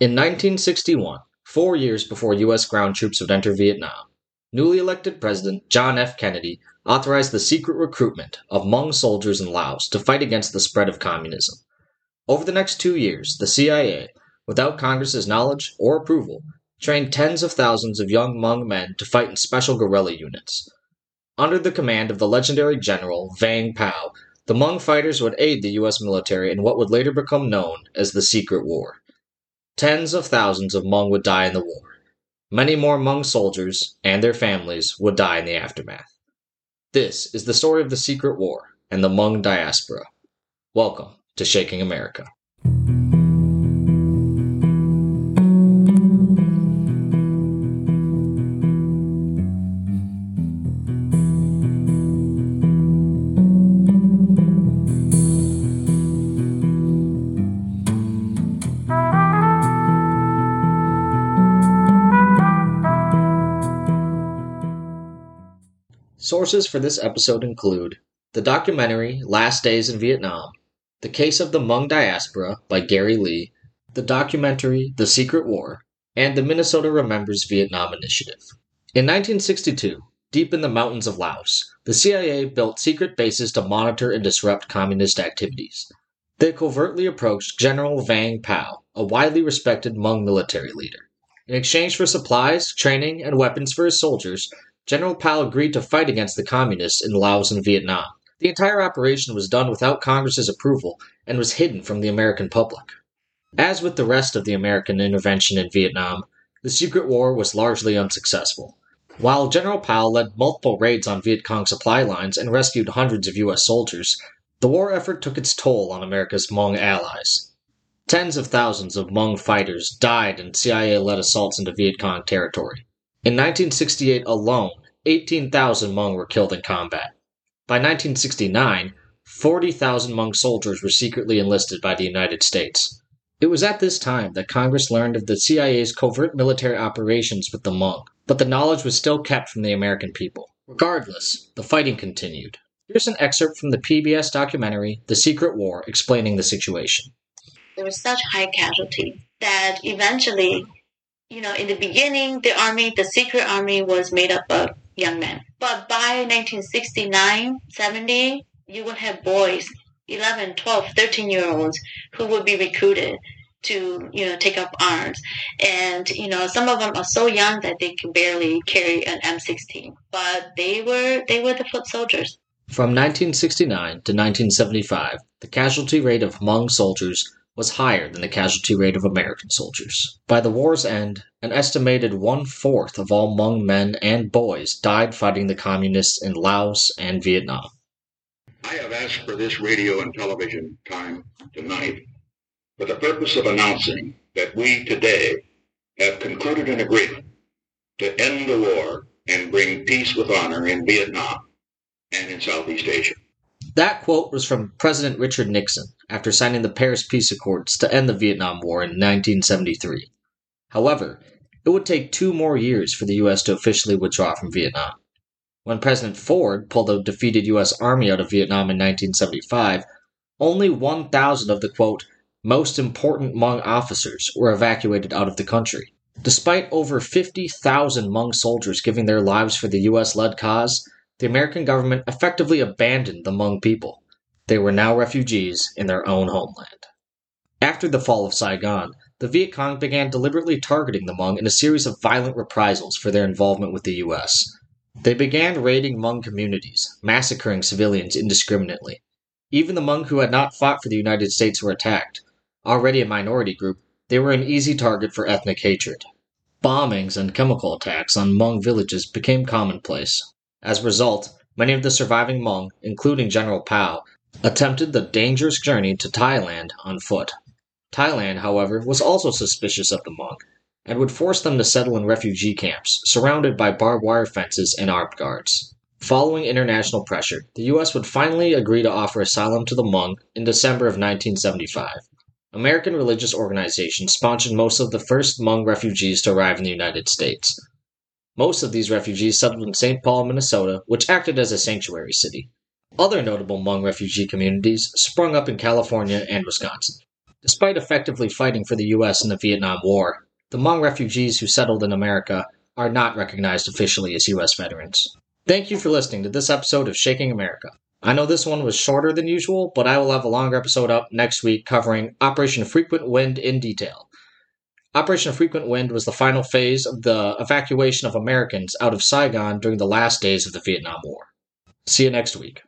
In 1961, four years before U.S. ground troops would enter Vietnam, newly elected President John F. Kennedy authorized the secret recruitment of Hmong soldiers in Laos to fight against the spread of communism. Over the next two years, the CIA, without Congress's knowledge or approval, trained tens of thousands of young Hmong men to fight in special guerrilla units. Under the command of the legendary general Vang Pao, the Hmong fighters would aid the U.S. military in what would later become known as the Secret War. Tens of thousands of Hmong would die in the war. Many more Hmong soldiers and their families would die in the aftermath. This is the story of the Secret War and the Hmong diaspora. Welcome to Shaking America. Sources for this episode include the documentary Last Days in Vietnam, The Case of the Hmong Diaspora by Gary Lee, the documentary The Secret War, and the Minnesota Remembers Vietnam Initiative. In 1962, deep in the mountains of Laos, the CIA built secret bases to monitor and disrupt communist activities. They covertly approached General Vang Pao, a widely respected Hmong military leader. In exchange for supplies, training, and weapons for his soldiers, General Pao agreed to fight against the Communists in Laos and Vietnam. The entire operation was done without Congress's approval and was hidden from the American public. As with the rest of the American intervention in Vietnam, the secret war was largely unsuccessful. While General Pao led multiple raids on Viet Cong supply lines and rescued hundreds of U.S. soldiers, the war effort took its toll on America's Hmong allies. Tens of thousands of Hmong fighters died in CIA led assaults into Viet Cong territory. In 1968 alone, 18,000 Hmong were killed in combat. By 1969, 40,000 Hmong soldiers were secretly enlisted by the United States. It was at this time that Congress learned of the CIA's covert military operations with the Hmong, but the knowledge was still kept from the American people. Regardless, the fighting continued. Here's an excerpt from the PBS documentary The Secret War explaining the situation. There was such high casualty that eventually you know, in the beginning, the army, the secret army was made up of young men. But by 1969, 70, you would have boys, 11, 12, 13 year olds who would be recruited to, you know, take up arms. And, you know, some of them are so young that they can barely carry an M16. But they were, they were the foot soldiers. From 1969 to 1975, the casualty rate of Hmong soldiers was higher than the casualty rate of American soldiers. By the war's end, an estimated one fourth of all Hmong men and boys died fighting the communists in Laos and Vietnam. I have asked for this radio and television time tonight for the purpose of announcing that we today have concluded an agreement to end the war and bring peace with honor in Vietnam and in Southeast Asia. That quote was from President Richard Nixon after signing the Paris Peace Accords to end the Vietnam War in 1973. However, it would take two more years for the U.S. to officially withdraw from Vietnam. When President Ford pulled the defeated U.S. Army out of Vietnam in 1975, only 1,000 of the quote, most important Hmong officers were evacuated out of the country. Despite over 50,000 Hmong soldiers giving their lives for the U.S. led cause, the American government effectively abandoned the Hmong people. They were now refugees in their own homeland. After the fall of Saigon, the Viet Cong began deliberately targeting the Hmong in a series of violent reprisals for their involvement with the U.S. They began raiding Hmong communities, massacring civilians indiscriminately. Even the Hmong who had not fought for the United States were attacked. Already a minority group, they were an easy target for ethnic hatred. Bombings and chemical attacks on Hmong villages became commonplace. As a result, many of the surviving Hmong, including General Pao, attempted the dangerous journey to Thailand on foot. Thailand, however, was also suspicious of the Hmong and would force them to settle in refugee camps surrounded by barbed wire fences and armed guards. Following international pressure, the U.S. would finally agree to offer asylum to the Hmong in December of 1975. American religious organizations sponsored most of the first Hmong refugees to arrive in the United States. Most of these refugees settled in St. Paul, Minnesota, which acted as a sanctuary city. Other notable Hmong refugee communities sprung up in California and Wisconsin. Despite effectively fighting for the US in the Vietnam War, the Hmong refugees who settled in America are not recognized officially as US veterans. Thank you for listening to this episode of Shaking America. I know this one was shorter than usual, but I will have a longer episode up next week covering Operation Frequent Wind in detail. Operation Frequent Wind was the final phase of the evacuation of Americans out of Saigon during the last days of the Vietnam War. See you next week.